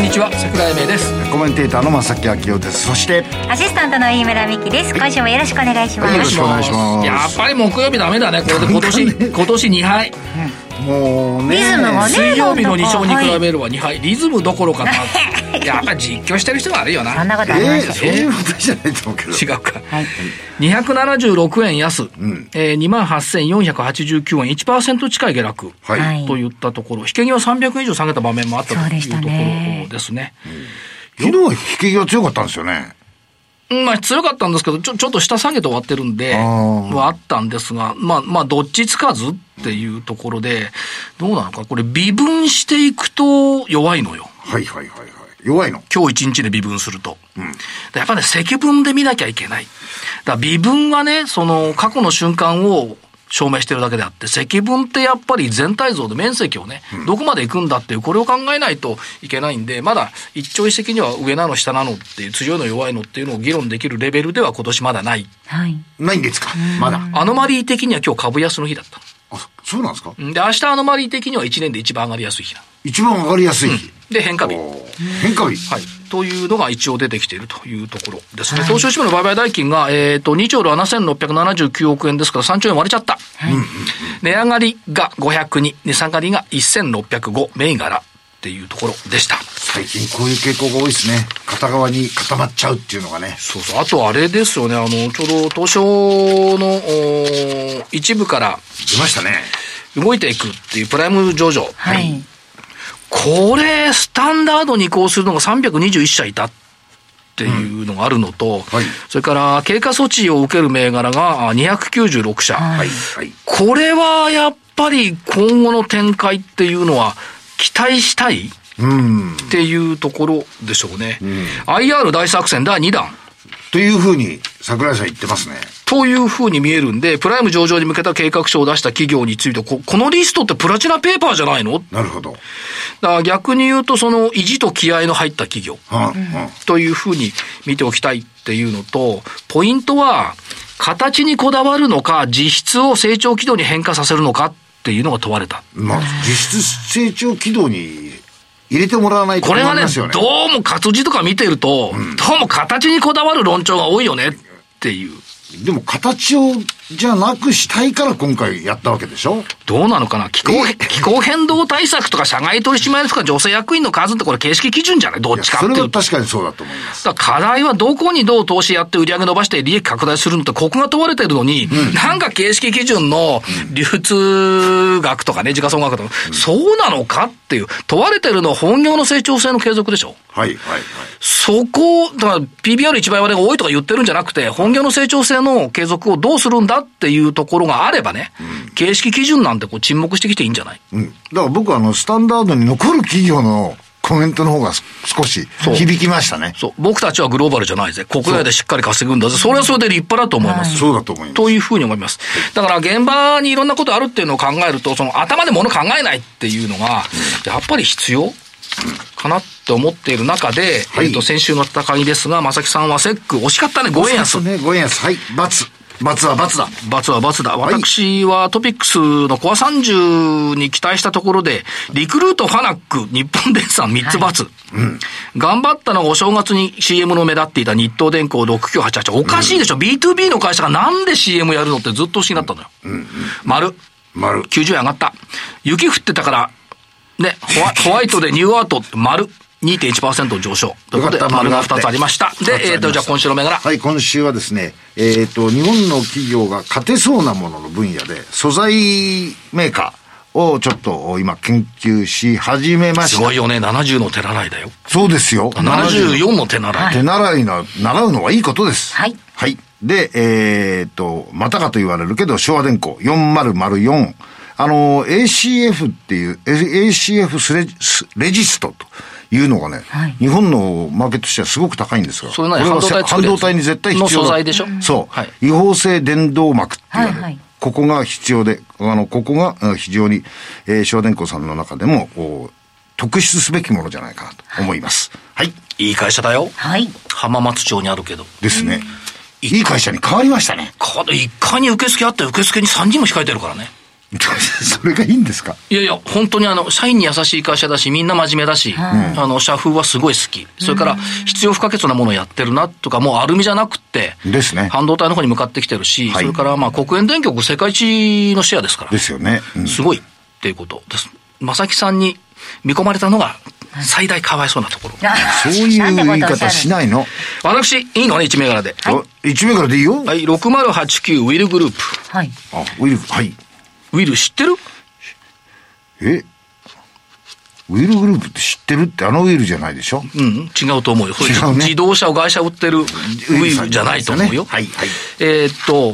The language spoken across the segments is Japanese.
んにちは桜井英明です。コメンテーターの正木明夫です。そしてアシスタントの飯村美希です。今週もよろしくお願いします、よろしくお願いします。やっぱり木曜日ダメだね。これで今年今年2敗もうねリズムもね水曜日の2勝にはい比べれば2敗リズムどころかな。やっぱり実況してる人が悪いよな。そんなことあえー、りましたそういうことじゃないと思うけど。違うか。はい。276円安、ん。えー、2万8489円。1%近い下落、はい、はいといったところ。引け際300円以上下げた場面もあったというとこねろですね。昨日は引け際強かったんですよね。うんまあ強かったんですけど、ちょ、ちょっと下下げて終わってるんで、はあったんですが、まあ、まあ、どっちつかずっていうところで、どうなのか、これ微分していくと弱いのよ。はいはいはいはい弱いの今日一日で微分すると。でやっぱね、積分で見なきゃいけない。だ微分はね、その過去の瞬間を証明してるだけであって、積分ってやっぱり全体像で面積をね、どこまで行くんだっていう、これを考えないといけないんで、まだ一朝一夕には上なの下なのっていう、強いの弱いのっていうのを議論できるレベルでは今年まだない。はい。ないんですか？まだ。アノマリー的には今日株安の日だったあそうなんですか？の。で、明日アノマリー的には1年で一番上がりやすい日なの。一番上がりやすい日、で、変化日。変化日はい。というのが一応出てきているというところですね。東証一部の売買代金が、えっ、と、2兆7679億円ですから3兆円割れちゃった。値上がりが502、値下がりが1605、銘柄っていうところでした。最近こういう傾向が多いですね。片側に固まっちゃうっていうのがね。そうそう。あとあれですよね、あの、ちょうど東証の一部から出ましたね。動いていくっていうプライム上場。はい。これ、スタンダードに移行するのが321社いたっていうのがあるのと、はい。それから経過措置を受ける銘柄があ296社。はい。はい。これはやっぱり今後の展開っていうのは期待したい？うんっていうところでしょうね。IR 大作戦第2弾。というふうに桜井さん言ってますねというふうに見えるんで、プライム上場に向けた計画書を出した企業について、ここのリストってプラチナペーパーじゃないの？だかなるほどら逆に言うと、その意地と気合の入った企業。というふうに見ておきたいっていうのと、ポイントは、形にこだわるのか、実質を成長軌道に変化させるのかっていうのが問われた。まあ実質成長軌道に入れてもらわないとこれがね、どうも活字とか見てると、どうも形にこだわる論調が多いよねっていう。でも形をじゃなくしたいから今回やったわけでしょ？どうなのかな？気候へ気候変動対策とか社外取締役とか女性役員の数ってこれ形式基準じゃない？どっちかっていう。と。確かにそうだと思います。課題はどこにどう投資やって売り上げ伸ばして利益拡大するのってここが問われてるのに、なんか形式基準の流通額とかね、時価総額とか、そうなのかっていう、問われてるのは本業の成長性の継続でしょ？はいはいはい。そこ、だから PBR1 倍割れが多いとか言ってるんじゃなくて、本業の成長性の継続をどうするんだっていうところがあればね、形式基準なんてこう沈黙してきていいんじゃない？うん、だから僕はあのスタンダードに残る企業のコメントの方がす少し響きましたね。そう。僕たちはグローバルじゃないぜ。国内でしっかり稼ぐんだぜ。それはそれで立派だと思います。そうだと思います。というふうに思います。だから現場にいろんなことあるっていうのを考えると、その頭で物考えないっていうのが、やっぱり必要かなって思っている中で、はい。えっと、先週の戦いですが、正木さんはセック惜しかったね、5円安。ね。5円安はい罰罰は罰だ罰は罰だ。い私はトピックスのコア30に期待したところで、リクルート、ファナック、日本電産3つ罰。頑張ったのがお正月に CM の目立っていた日東電工6988。おかしいでしょ、?B2B の会社がなんで CM やるのってずっと不思議だったのよ。丸。丸90円上がった。雪降ってたから、ね、ホワホワイトでニューアートって丸。2.1%上昇。ということで、よかった丸が丸があって2つありました。で、えっ、と、じゃあ今週の銘柄。はい今週はですねえっ、と日本の企業が勝てそうなものの分野で素材メーカーをちょっと今研究し始めましたすごいよね、70の手習いだよ。そうですよ74の手習い。手習いな、習うのはいいことです。はいはい。で、えーっと、またかと言われるけど、昭和電工4004。あの、ACF っていう、ACF スレスレジストというのがね、はい日本のマーケットとしてはすごく高いんですが、それ何こは半導体に絶対必要だの素材でしょ？そう、はい違法性電動膜っていはいここが必要で、あの、ここがうん非常に、えー、昭和電工さんの中でも、こう特筆すべきものじゃないかなと思います。はい。いい会社だよ。はい。浜松町にあるけど。ですね。いい会社に変わりましたね。か1階に受付あって受付に3人も控えてるからね。それがいいんですか？いやいや、本当にあの、社員に優しい会社だし、みんな真面目だし、あの、社風はすごい好き。それから、必要不可欠なものをやってるなとか、もうアルミじゃなくって、ですね半導体の方に向かってきてるし、はいそれから、まあ、黒煙電極世界一のシェアですから。ですよね。うんすごいっていうことです。正木さんに見込まれたのが、最大かわいそうなところ。そういう言い方しないの？私、いいのね、1銘柄で。あ一目からでいいよ。はい、6089ウィルグループ。はい。あ、ウィル、はい。ウィル知ってる？え？ウィルグループって知ってるってあのウィルじゃないでしょ？うん、違うと思うよ。そうね自動車を会社売ってるウィルじゃないと思うよ。はいはいえーっと、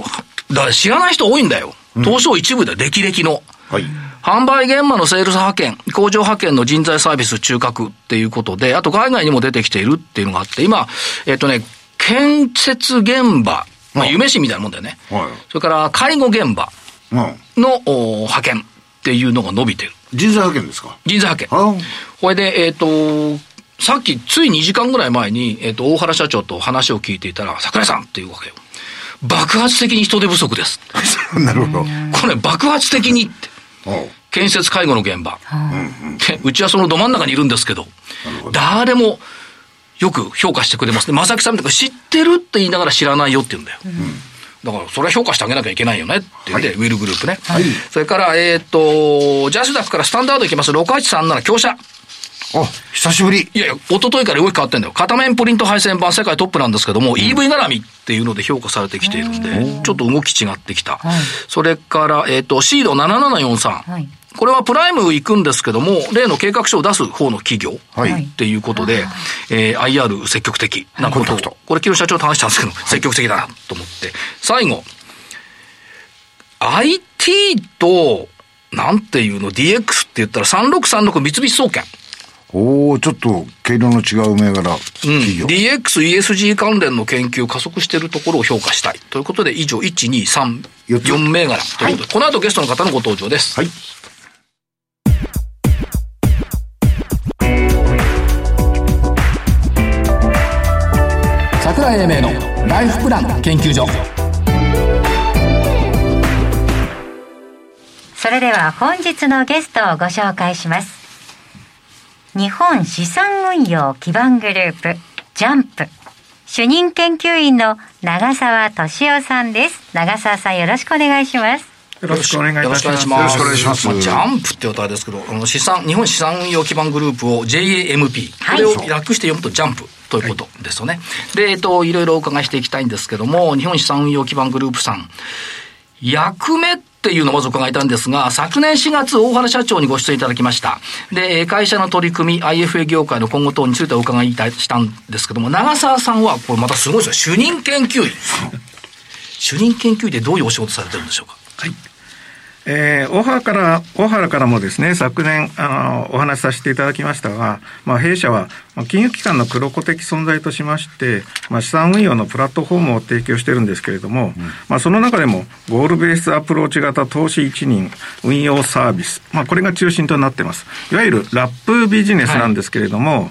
だから知らない人多いんだよ。東証一部で歴々の。はい。販売現場のセールス派遣、工場派遣の人材サービス中核っていうことで、あと海外にも出てきているっていうのがあって、今、えっとね、建設現場、まあ、夢市みたいなもんだよね。はいそれから介護現場うん。のお派遣っていうのが伸びてる。人材派遣ですか？人材派遣。あこれで、えっ、と、さっき、つい2時間ぐらい前に、えっ、と、大原社長と話を聞いていたら、桜井さんっていうわけよ。爆発的に人手不足です。なるほど。これ爆発的にって。建設介護の現場。でうちはそのど真ん中にいるんですけど、誰もよく評価してくれますね。正木さんとか知ってるって言いながら知らないよって言うんだよ。だから、それは評価してあげなきゃいけないよねって言って、ウィルグループね。それから、えっ、と、ジャスダックからスタンダードいきます。6837強者。あ、久しぶり。いやいや、一昨日から動き変わってんだよ。片面プリント配線版世界トップなんですけども、EV 絡みっていうので評価されてきているんで、ちょっと動き違ってきた。それから、えっ、と、シード7743。はいこれはプライム行くんですけども、例の計画書を出す方の企業。はいっていうことで、えー IR 積極的なことをコンタクトこれ、昨日社長と話したんですけど、積極的だなと思って。最後、IT と、なんていうの、DX って言ったら3636三菱総研。おおちょっと毛色の違う銘柄うん。DX、ESG 関連の研究を加速しているところを評価したい。ということで、以上、1、2、3、四つ4銘柄。ということで、この後ゲストの方のご登場です。はい。桜井英明のライフプラン研究所。それでは本日のゲストをご紹介します。日本資産運用基盤グループ、ジャンプ。主任研究員の長澤俊夫さんです。長澤さんよろしくお願いします。よろしくお願いいたします。よろしくお願いします。ジャンプって言うとあれですけど、あの資産、日本資産運用基盤グループを JAMP。はいこれを略して読むとジャンプということですよね。で、えっと、いろいろお伺いしていきたいんですけども、日本資産運用基盤グループさん、役目っていうのをまず伺いたいんですが、昨年4月、大原社長にご出演いただきました。で、えー会社の取り組み、IFA 業界の今後等についてお伺いいたしたんですけども、長澤さんは、これまたすごいですよ。主任研究員。主任研究員ってどういうお仕事されてるんでしょうか？えー大原から、大原からもですね、昨年、あの、お話しさせていただきましたが、まあ、弊社は、まあ金融機関の黒子的存在としまして、まあ、資産運用のプラットフォームを提供してるんですけれども、まあ、その中でも、ゴールベースアプローチ型投資一人運用サービス、まあ、これが中心となっています。いわゆるラップビジネスなんですけれども、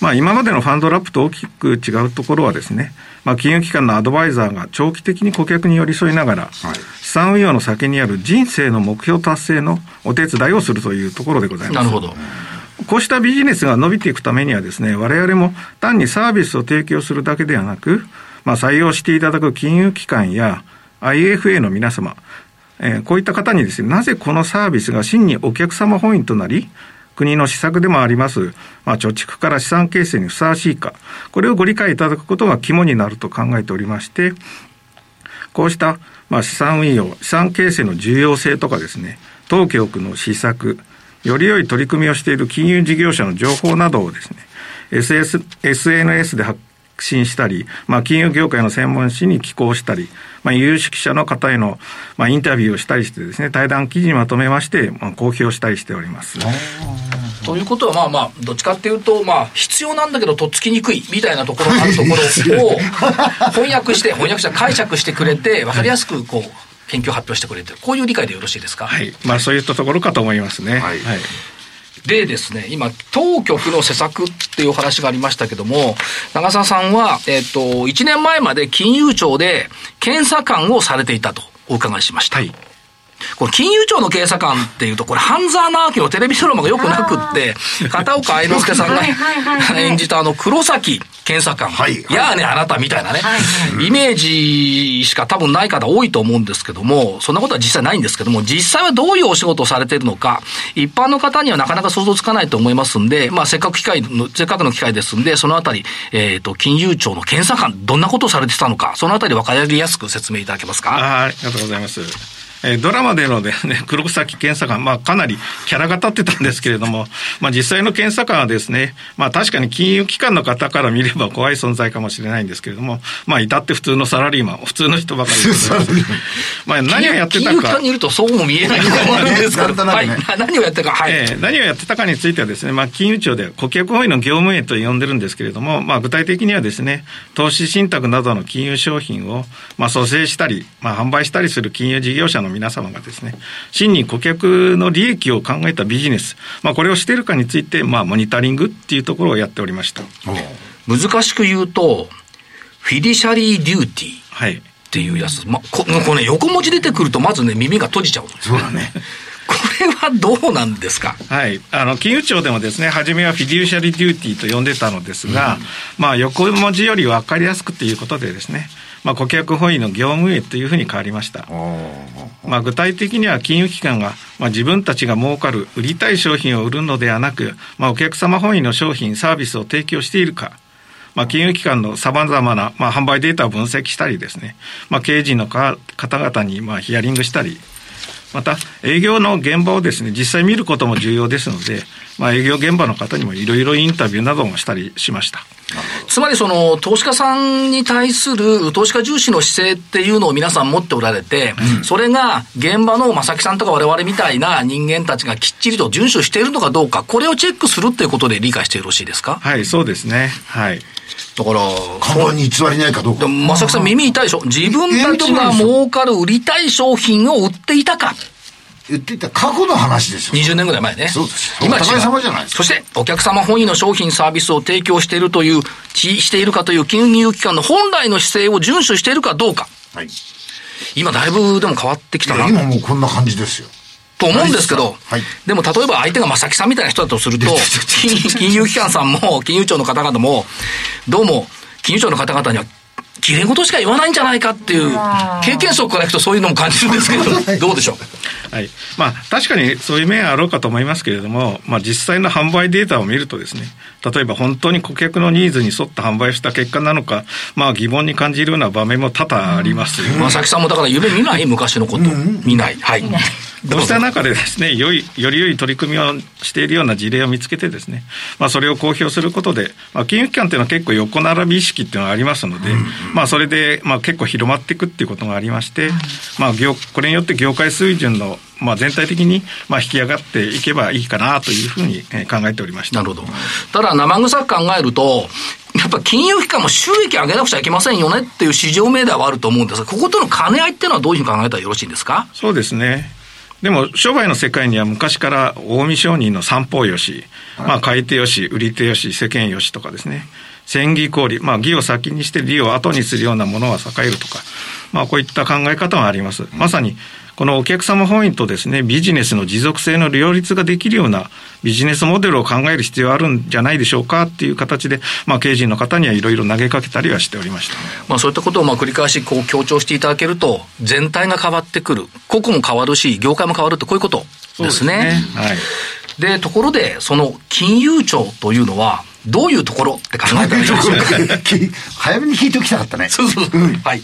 まあ、今までのファンドラップと大きく違うところはですね、まあ、金融機関のアドバイザーが長期的に顧客に寄り添いながら、資産運用の先にある人生の目標達成のお手伝いをするというところでございます。なるほど。こうしたビジネスが伸びていくためにはですね、我々も単にサービスを提供するだけではなく、まあ、採用していただく金融機関や IFA の皆様、えーこういった方にですね、なぜこのサービスが真にお客様本位となり、国の施策でもあります、まあ、貯蓄から資産形成にふさわしいか、これをご理解いただくことが肝になると考えておりまして、こうした、まあ、資産運用、資産形成の重要性とかですね、当局の施策、より良い取り組みをしている金融事業者の情報などをですね、SS SNS で発信したり、まあ、金融業界の専門誌に寄稿したり、まあ、有識者の方への、まあ、インタビューをしたりしてですね、対談記事にまとめまして、まあ、公表したりしております。ということは、まあまあ、どっちかっていうと、まあ、必要なんだけど、とっつきにくいみたいなところが あるところを翻訳して、翻訳して解釈してくれて、わかりやすく、こう、研究発表してくれてる。こういう理解でよろしいですか？はい。まあそういったところかと思いますね。はい。はいでですね、今、当局の施策っていう話がありましたけども、長澤さんは、えっ、と、1年前まで金融庁で検査官をされていたとお伺いしました。はい。この金融庁の検査官っていうと、これ、半沢直樹のテレビドラマがよくなくって、片岡愛之助さんが演じたあの、黒崎検査官。はい。やあね、あなたみたいなね、イメージしか多分ない方多いと思うんですけども、そんなことは実際ないんですけども、実際はどういうお仕事をされているのか、一般の方にはなかなか想像つかないと思いますんで、まあ、せっかく機会の、せっかくの機会ですんで、そのあたり、えっ、ー、と、金融庁の検査官、どんなことをされてたのか、そのあたり分かりやすく説明いただけますか？あありがとうございます。えドラマでのですね、黒崎検査官、まあかなりキャラが立ってたんですけれども、まあ実際の検査官はですね、まあ確かに金融機関の方から見れば怖い存在かもしれないんですけれども、まあ至って普通のサラリーマン、普通の人ばかりで。す、まあ何をやってたか。金融機関にいるとそうも見えないですけど、はい、何をやってたか、はい、えー、何をやってたかについてはですね、まあ金融庁で顧客保衛の業務営と呼んでるんですけれども、まあ具体的にはですね、投資信託などの金融商品を、まあ蘇生したり、まあ販売したりする金融事業者の皆様がですね、ね、真に顧客の利益を考えたビジネス、まあ、これをしているかについて、まあ、モニタリングっていうところをやっておりました。難しく言うと、フィデューシャリーデューティー。はい。っていうやつ。ま、ここね、横文字出てくると、まずね、耳が閉じちゃう。そうだね。これはどうなんですか？はい。あの、金融庁でもですね、初めはフィデューシャリーデューティーと呼んでたのですが、うん、まあ、横文字より分かりやすくということでですね、まあ、顧客本位の業務営というふうに変わりました。まあ、具体的には金融機関が、まあ、自分たちが儲かる売りたい商品を売るのではなく、まあ、お客様本位の商品、サービスを提供しているか、まあ、金融機関のさまざまな、まあ、販売データを分析したりですね、まあ、経営陣の方々に、まあ、ヒアリングしたり、また営業の現場をですね、実際見ることも重要ですので、まあ、営業現場の方にもいろいろインタビューなどもしたりしました。つまりその投資家さんに対する投資家重視の姿勢っていうのを皆さん持っておられて、うん、それが現場の正木さんとか我々みたいな人間たちがきっちりと遵守しているのかどうか、これをチェックするっていうことで理解してよろしいですか？はい、そうですね。はい。だから、看板に偽りないかどうか。正木さん耳痛いでしょ？自分たちが儲かる売りたい商品を売っていたか。言っていた過去の話ですよ。20年ぐらい前ね。そうです。今、お互い様じゃないですか。そして、お客様本位の商品サービスを提供しているという、しているかという金融機関の本来の姿勢を遵守しているかどうか。はい。今、だいぶでも変わってきたな。今もうこんな感じですよ。と思うんですけど、はい、でも例えば相手が正木さんみたいな人だとする と、金融機関さんも、金融庁の方々も、どうも、金融庁の方々にはきれい事しか言わないんじゃないかっていう、経験則からいくとそういうのも感じるんですけど、どうでしょう？はい。まあ、確かにそういう面あろうかと思いますけれども、まあ、実際の販売データを見るとですね、例えば本当に顧客のニーズに沿った販売した結果なのか、まあ、疑問に感じるような場面も多々あります。正木さんもだから夢見ない昔のこと。見ない。はい。そ うした中でですね、よい、より良い取り組みをしているような事例を見つけてですね、まあ、それを公表することで、まあ、金融機関っていうのは結構横並び意識っていうのがありますので、まあ、それで、まあ、結構広まっていくっていうことがありまして、まあ、業、これによって業界水準のまあ、全体的にまあ引き上がっていけばいいかなというふうに考えておりました。なるほど。ただ、生臭く考えると、やっぱ金融機関も収益上げなくちゃいけませんよねっていう市場命題はあると思うんですが、こことの兼ね合いっていうのはどういうふうに考えたらよろしいんですか？そうですね。でも商売の世界には昔から近江商人の三方よし、まあ買い手よし、売り手よし、世間よしとかですね。戦義交利、まあ義を先にして利を後にするようなものは栄えるとか、まあこういった考え方があります。まさにこのお客様本位とですね、ビジネスの持続性の両立ができるようなビジネスモデルを考える必要あるんじゃないでしょうかっていう形で、まあ、経営陣の方にはいろいろ投げかけたりはしておりました。まあ、そういったことをまあ繰り返しこう強調していただけると、全体が変わってくる。個々も変わるし、業界も変わるってこういうことですね。すねはい。で、ところで、その金融庁というのは、どういうところって考えたらいいですか早めに聞いておきたかったね。そうそう。うん、はい。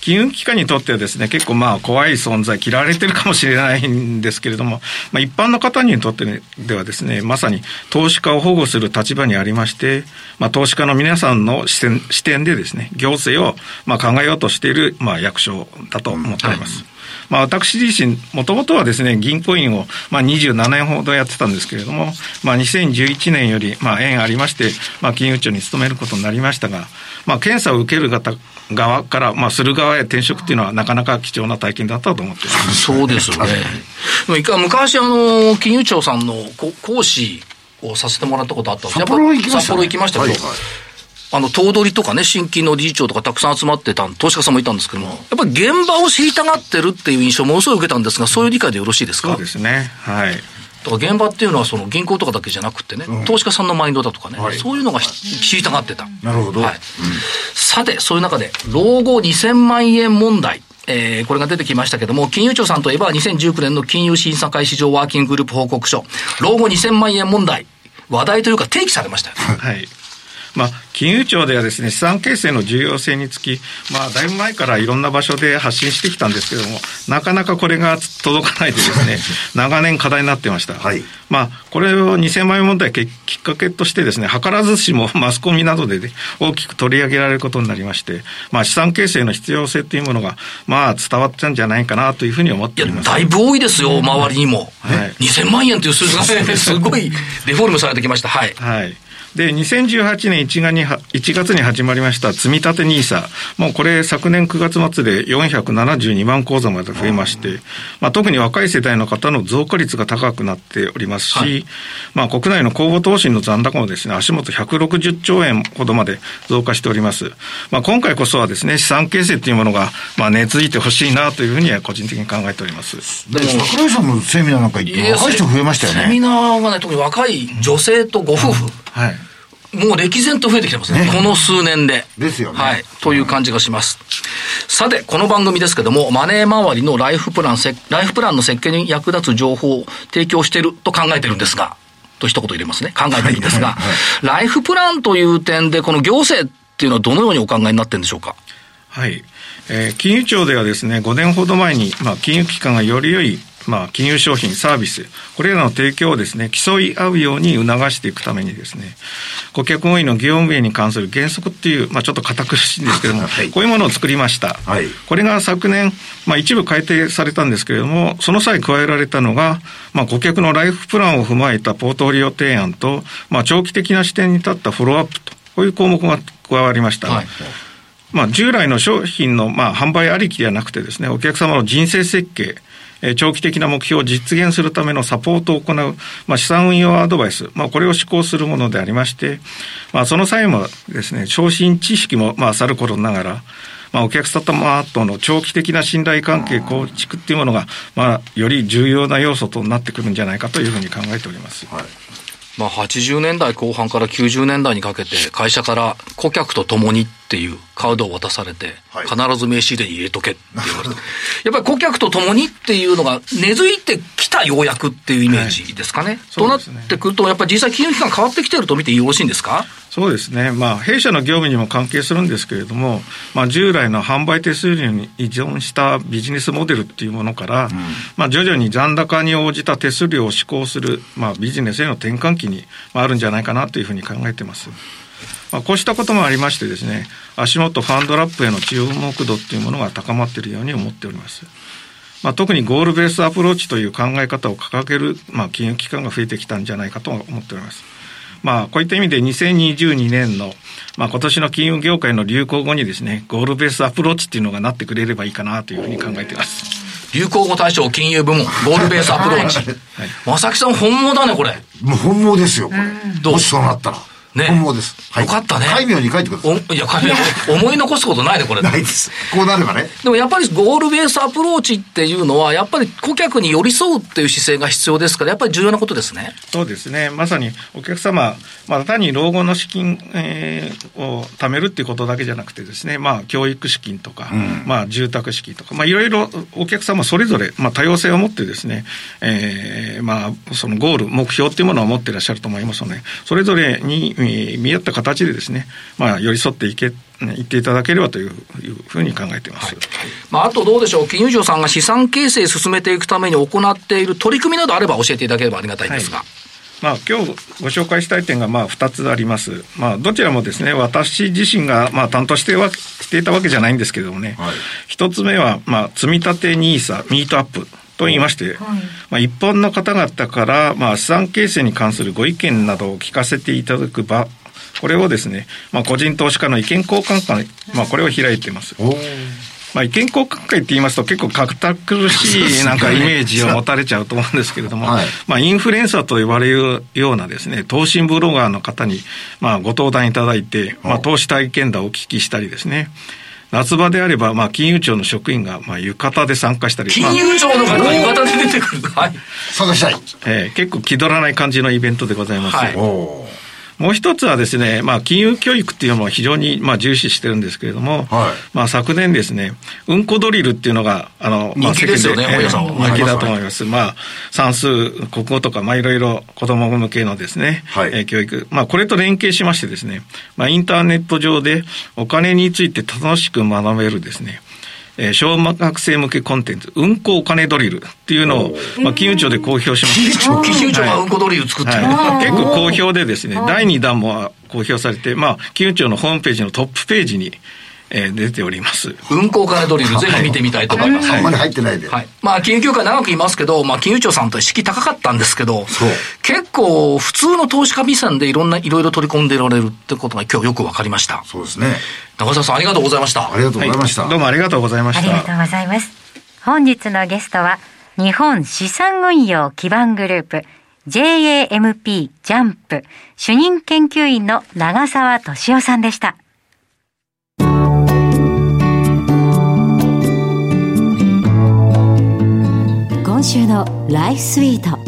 金融機関にとってはですね、結構まあ怖い存在、嫌われてるかもしれないんですけれども、まあ、一般の方にとってではですね、まさに投資家を保護する立場にありまして、まあ、投資家の皆さんの視点視点でですね、行政をまあ考えようとしているまあ役所だと思っております。うんはいまあ、私自身、もともとはですね、銀行員を、まあ、27年ほどやってたんですけれども、まあ、2011年より、まあ、縁ありまして、まあ、金融庁に勤めることになりましたが、まあ、検査を受ける方側から、まあ、する側へ転職っていうのは、なかなか貴重な体験だったと思ってます。そうですよね。昔、あの、金融庁さんの講師をさせてもらったことあったんです札幌行きました、ね、札幌行きましたけど、はいはいあの、頭取とかね、新規の理事長とかたくさん集まってた、投資家さんもいたんですけども、やっぱり現場を知りたがってるっていう印象ものすごい受けたんですが、そういう理解でよろしいですかそうですね。はい。だから現場っていうのはその銀行とかだけじゃなくてね、うん、投資家さんのマインドだとかね、はい、そういうのが知りたがってた。なるほど。はい。うん、さて、そういう中で、老後2000万円問題。えー、これが出てきましたけども、金融庁さんといえば2019年の金融審査会市場ワーキンググループ報告書、老後2000万円問題、話題というか提起されましたよ、ね。はい。まあ、金融庁ではですね、資産形成の重要性につき、まあ、だいぶ前からいろんな場所で発信してきたんですけれども、なかなかこれが届かないでですね、長年課題になってました。はい。まあ、これを2000万円問題きっかけとしてですね、図らずしもマスコミなどで、ね、大きく取り上げられることになりまして、まあ、資産形成の必要性というものが、まあ、伝わったんじゃないかなというふうに思っております。だいぶ多いですよ、周りにも。はい、2000万円という数字がすごいデフォルメされてきました。はい。はい。で、2018年1月に1月に始まりました積立 NISA。もうこれ昨年9月末で472万口座まで増えまして、まあ、特に若い世代の方の増加率が高くなっておりますし、はい、まあ、国内の公募投資の残高もですね、足元160兆円ほどまで増加しております。まあ、今回こそはですね、資産形成というものが、まあ、根付いてほしいなというふうには個人的に考えております。でも、桜井さんもセミナーなんか行って若い人増えましたよね。セミナーがね、特に若い女性とご夫婦。はいもう歴然と増えてきてますね。ねこの数年で。ですよね。はい。という感じがします。さて、この番組ですけども、マネー周りのライフプラン、ライフプランの設計に役立つ情報を提供していると考えてるんですが、と一言入れますね。考えてるんですが、ライフプランという点で、この行政っていうのはどのようにお考えになってるんでしょうか？はい。えー、金融庁ではですね、5年ほど前に、まあ、金融機関がより良いまあ、金融商品、サービス、これらの提供をですね、競い合うように促していくためにですね、顧客本位の業務運営に関する原則っていう、まあ、ちょっと堅苦しいんですけれども、はい、こういうものを作りました。はい、これが昨年、まあ、一部改定されたんですけれども、その際加えられたのが、まあ、顧客のライフプランを踏まえたポートフォリオ提案と、まあ、長期的な視点に立ったフォローアップと、こういう項目が加わりました。はいまあ、従来の商品のまあ販売ありきではなくてですね、お客様の人生設計、長期的な目標を実現するためのサポートを行う、まあ、資産運用アドバイス、まあ、これを施行するものでありまして、まあ、その際もですね、昇進知識も、まあ、さることながら、まあ、お客様との長期的な信頼関係構築っていうものが、まあ、より重要な要素となってくるんじゃないかというふうに考えております。はいまあ、80年代後半から90年代にかけて、会社から顧客と共にっていうカードを渡されて、必ず名刺入れに入れとけって言われて、やっぱり顧客と共にっていうのが根付いてきたようやくっていうイメージですかね。はい、となってくると、やっぱり実際金融機関変わってきてると見てよろしいんですか？そうですね、まあ、弊社の業務にも関係するんですけれども、まあ、従来の販売手数料に依存したビジネスモデルっていうものから、うん、まあ、徐々に残高に応じた手数料を施行する、まあ、ビジネスへの転換期にあるんじゃないかなというふうに考えてます。まあ、こうしたこともありましてですね、足元ファンドラップへの注目度っていうものが高まっているように思っております。まあ、特にゴールベースアプローチという考え方を掲げる、まあ、金融機関が増えてきたんじゃないかと思っております。まあ、こういった意味で2022年の、まあ、今年の金融業界の流行語にですね、ゴールベースアプローチっていうのがなってくれればいいかなというふうに考えています。流行語大賞金融部門、ゴールベースアプローチ。はい、正木さん本物だね、これ。もう本物ですよ、これ。どう？もしそうなったら。ね。本望です。はい、よかったね。海名に書いてください。いや、海名、思い残すことないね、これ。ないです。こうなればね。でもやっぱりゴールベースアプローチっていうのは、やっぱり顧客に寄り添うっていう姿勢が必要ですから、やっぱり重要なことですね。そうですね。まさにお客様、まあ、単に老後の資金、えー、を貯めるっていうことだけじゃなくてですね、まあ、教育資金とか、うん、まあ、住宅資金とか、まあ、いろいろお客様それぞれ、まあ、多様性を持ってですね、えー、まあ、そのゴール、目標っていうものを持っていらっしゃると思いますので、それぞれに、えー、見合った形でですね、まあ、寄り添っていけ、言っていただければというふうに考えています。はい、まあ、あとどうでしょう、金融庁さんが資産形成進めていくために行っている取り組みなどあれば教えていただければありがたいんですが。はいまあ、今日ご紹介したい点がまあ2つあります。まあ、どちらもですね、私自身がまあ担当してはしていたわけじゃないんですけどもね、はい、1つ目はまあ積み立て NISA ミートアップと言いまして、はい、まあ、一般の方々から、まあ、資産形成に関するご意見などを聞かせていただく場、これをですね、まあ、個人投資家の意見交換会、まあ、これを開いています。まあ、意見交換会って言いますと結構堅苦しいなんかイメージを持たれちゃうと思うんですけれども、はい、まあ、インフルエンサーと呼ばれるようなですね、投資ブロガーの方に、まあ、ご登壇いただいて、まあ、投資体験談をお聞きしたりですね、夏場であれば、まあ、金融庁の職員が、まあ、浴衣で参加したり。金融庁の方が浴衣で出てくる。はい。参加したい。えー、結構気取らない感じのイベントでございます。はい。もう一つはですね、まあ、金融教育っていうのも非常に、まあ、重視してるんですけれども、はい、まあ、昨年ですね、うんこドリルっていうのが、あの、まあ、世間で、人気だと思います。まあ、算数、国語とか、まあ、いろいろ子供向けのですね、はい、えー、教育。まあ、これと連携しましてですね、まあ、インターネット上でお金について楽しく学べるですね、えー、小学生向けコンテンツ、うんこお金ドリルっていうのを、まあ、金融庁で公表しました。金融庁がうんこドリル作ってる、はい、結構好評でですね、第2弾も公表されて、まあ、金融庁のホームページのトップページに、えー、出ております。運行金ドリル、ぜひ見てみたいと思います。あんまり入ってないで。はい。まあ、金融協会長くいますけど、まあ、金融庁さんと意識高かったんですけど、結構、普通の投資家目線でいろんな、いろいろ取り込んでられるってことが今日よくわかりました。そうですね。中澤さん、ありがとうございました。ありがとうございました、はい、どうもありがとうございました。ありがとうございます。本日のゲストは、日本資産運用基盤グループ、JAMP ジャンプ主任研究員の長澤俊夫さんでした。今週のライフスイート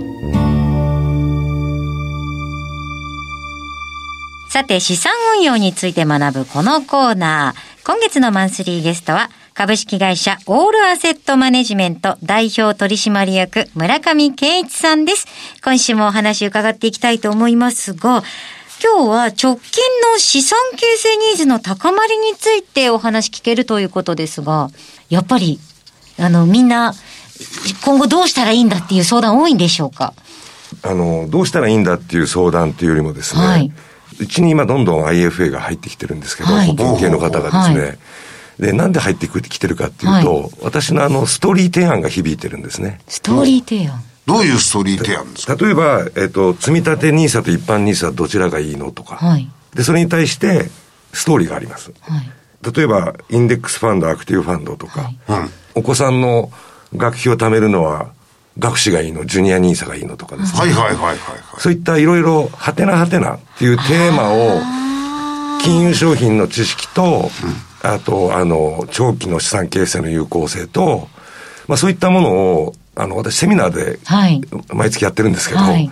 さて資産運用について学ぶこのコーナー今月のマンスリーゲストは株式会社オールアセットマネジメント代表取締役村上健一さんです。今週もお話伺っていきたいと思いますが、今日は直近の資産形成ニーズの高まりについてお話聞けるということですが、やっぱり、あの、みんな今後どうしたらいいんだっていう相談多いんでしょうか？あの、どうしたらいいんだっていう相談っていうよりもですね、はい、うちに今どんどん IFA が入ってきてるんですけど、はい、保険系の方がですね、はい、で、なんで入ってきてるかっていうと、私のあの、ストーリー提案が響いてるんですね。ストーリー提案。どういうストーリー提案ですか？例えば、えっ、ー、と、積立 NISA と一般 NISA どちらがいいのとか、はい、で、それに対してストーリーがあります。はい、例えば、インデックスファンド、アクティブファンドとか、はい、お子さんの学費を貯めるのは、学士がいいの、ジュニアニーサがいいのとかですね。はいはいはいはい、はい。そういったいろいろ、はてなはてなっていうテーマを、金融商品の知識と、うん、あと、あの、長期の資産形成の有効性と、まあそういったものを、あの、私セミナーで、毎月やってるんですけど、はい、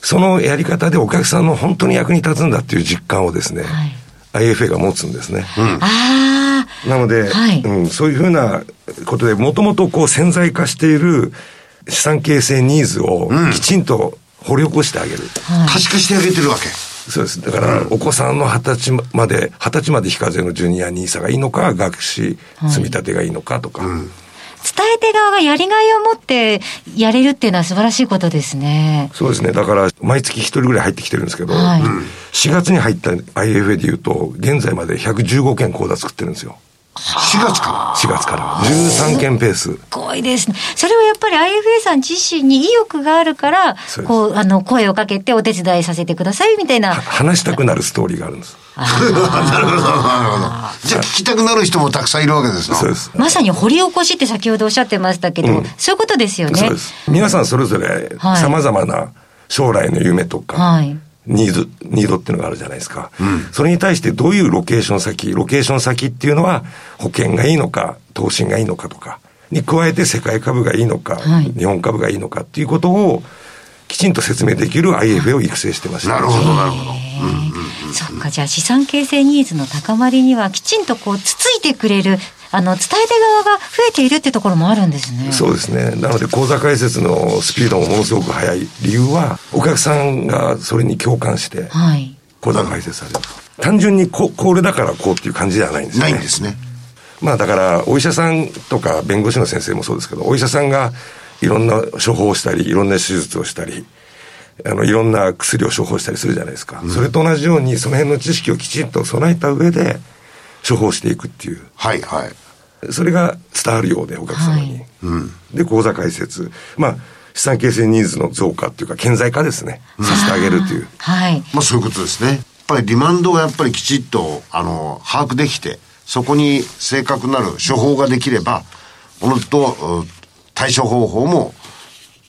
そのやり方でお客さんの本当に役に立つんだっていう実感をですね、はい、IFA が持つんですね。うん、なので、はい、うん、そういうふうなことで、もともとこう潜在化している資産形成ニーズをきちんと掘り起こしてあげる。うん、可視化してあげてるわけ。そうです。だから、お子さんの二十歳まで、二十歳まで非課税のジュニアニーサがいいのか、学士積み立てがいいのかとか。はいうん伝え手側がやりがいを持ってやれるっていうのは素晴らしいことですね。そうですね。だから、毎月一人ぐらい入ってきてるんですけど、はい、4月に入った IFA でいうと、現在まで115件口座作ってるんですよ。4月から ?4 月から。13件ペース。すごいですね。それはやっぱり IFA さん自身に意欲があるから、こう、あの、声をかけてお手伝いさせてくださいみたいな。話したくなるストーリーがあるんです。なるほど、なるほど。じゃあ聞きたくなる人もたくさんいるわけですそうです。まさに掘り起こしって先ほどおっしゃってましたけど、うん、そういうことですよね。そうです。皆さんそれぞれ様々な将来の夢とか、はいニーズ、ニードっていうのがあるじゃないですか。うん、それに対してどういうロケーション先、ロケーション先っていうのは保険がいいのか、投資がいいのかとか、に加えて世界株がいいのか、はい、日本株がいいのかっていうことをきちんと説明できる IFA を育成してます。なるほど、なるほど。そっか、じゃあ資産形成ニーズの高まりにはきちんとこう、つついてくれるあの、伝え手側が増えているってところもあるんですね。そうですね。なので、口座開設のスピードもものすごく速い理由は、お客さんがそれに共感して、はい。口座開設される。単純にこ、これだからこうっていう感じではないんですね。ないんですね。まあだから、お医者さんとか弁護士の先生もそうですけど、お医者さんがいろんな処方をしたり、いろんな手術をしたり、あの、いろんな薬を処方したりするじゃないですか。うん、それと同じように、その辺の知識をきちんと備えた上で、処方していくっていう。はいはい。それが伝わるようで、お客様に。はい、うん、で、口座開設。まあ、資産形成ニーズの増加っていうか、顕在化ですね。させてあげるという。はい。まあ、そういうことですね。やっぱりリマンドがやっぱりきちっと、あの、把握できて、そこに正確なる処方ができれば、おのずと対処方法も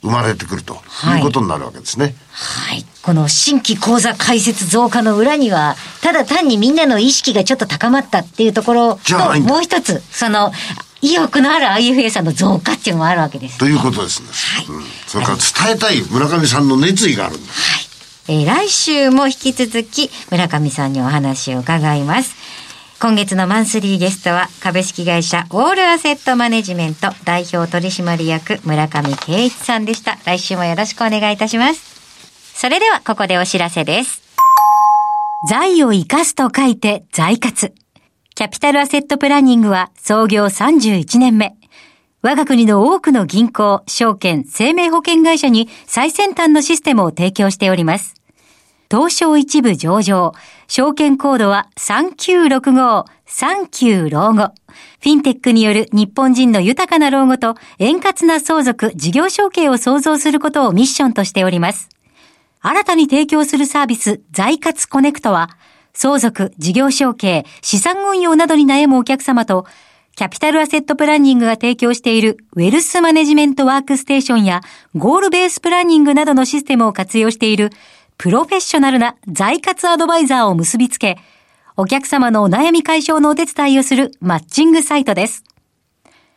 生まれてくるということになるわけですね。はい。この新規講座開設増加の裏には、ただ単にみんなの意識がちょっと高まったっていうところと、もう一つ、その、意欲のある IFA さんの増加っていうのもあるわけです、ね、ということですね。はい、うん。それから伝えたい村上さんの熱意があるんです。はい。えー、来週も引き続き村上さんにお話を伺います。今月のマンスリーゲストは株式会社オールアセットマネジメント代表取締役村上圭一さんでした。来週もよろしくお願いいたします。それではここでお知らせです。財を生かすと書いて財活。キャピタルアセットプランニングは創業31年目。我が国の多くの銀行、証券、生命保険会社に最先端のシステムを提供しております。東証一部上場。証券コードは3965、39老後。フィンテックによる日本人の豊かな老後と円滑な相続、事業承継を創造することをミッションとしております。新たに提供するサービス、財活コネクトは、相続、事業承継、資産運用などに悩むお客様と、キャピタルアセットプランニングが提供しているウェルスマネジメントワークステーションやゴールベースプランニングなどのシステムを活用しているプロフェッショナルな財活アドバイザーを結びつけ、お客様のお悩み解消のお手伝いをするマッチングサイトです。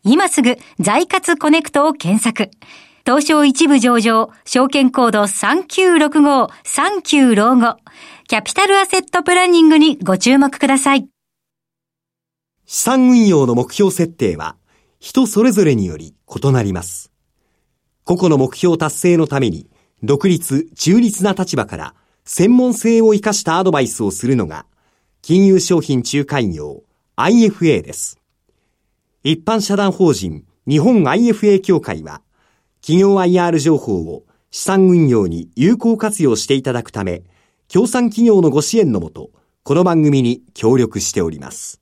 今すぐ財活コネクトを検索。東証一部上場、証券コード3965、39老後、キャピタルアセットプランニングにご注目ください。資産運用の目標設定は人それぞれにより異なります。個々の目標達成のために独立、中立な立場から専門性を生かしたアドバイスをするのが、金融商品仲介業 IFA です。一般社団法人日本 IFA 協会は、企業 IR 情報を資産運用に有効活用していただくため、協賛企業のご支援のもと、この番組に協力しております。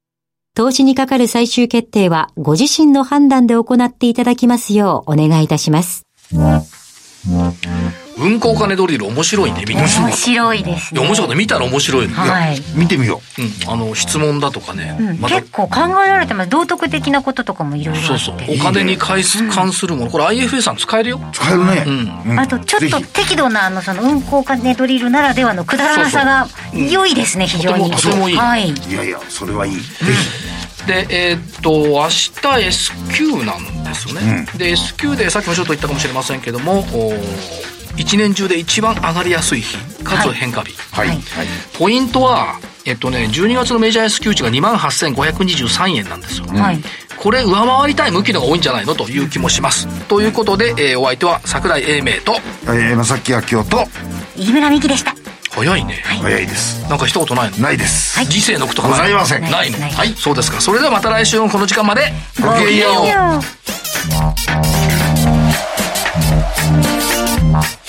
投資にかかる最終決定はご自身の判断で行っていただきますようお願いいたします。運行金ドリル面白いね、見て面白いですね。面白いね。見たら面白いね。はい。見てみよう。うん。あの、質問だとかね。うん、結構考えられてます。道徳的なこととかもいろいろそうそう。お金に関するもの。これ IFA さん使えるよ。使えるね。うん。あと、ちょっと適度な、あの、その、運行金ドリルならではのくだらなさが良いですね、非常に。とてもいい。はい。いやいや、それはいい。ぜひ。で、えー、っと、明日 S q なんですよね。うん、で、S q でさっきもちょっと言ったかもしれませんけども、一年中で一番上がりやすい日、かつ変化日。はい。はい、ポイントは、えっとね、12月のメジャー S q 値が2万8523円なんですよ。はい。これ上回りたい向きのが多いんじゃないのという気もします。ということで、えー、お相手は桜井英明と、えー、正木明夫と、飯村美希でした。早いね、早いです。なんか一言ないないです、はい、時世のことございません。ないの？はい。そうですか。それではまた来週のこの時間まで。ごきげんよう。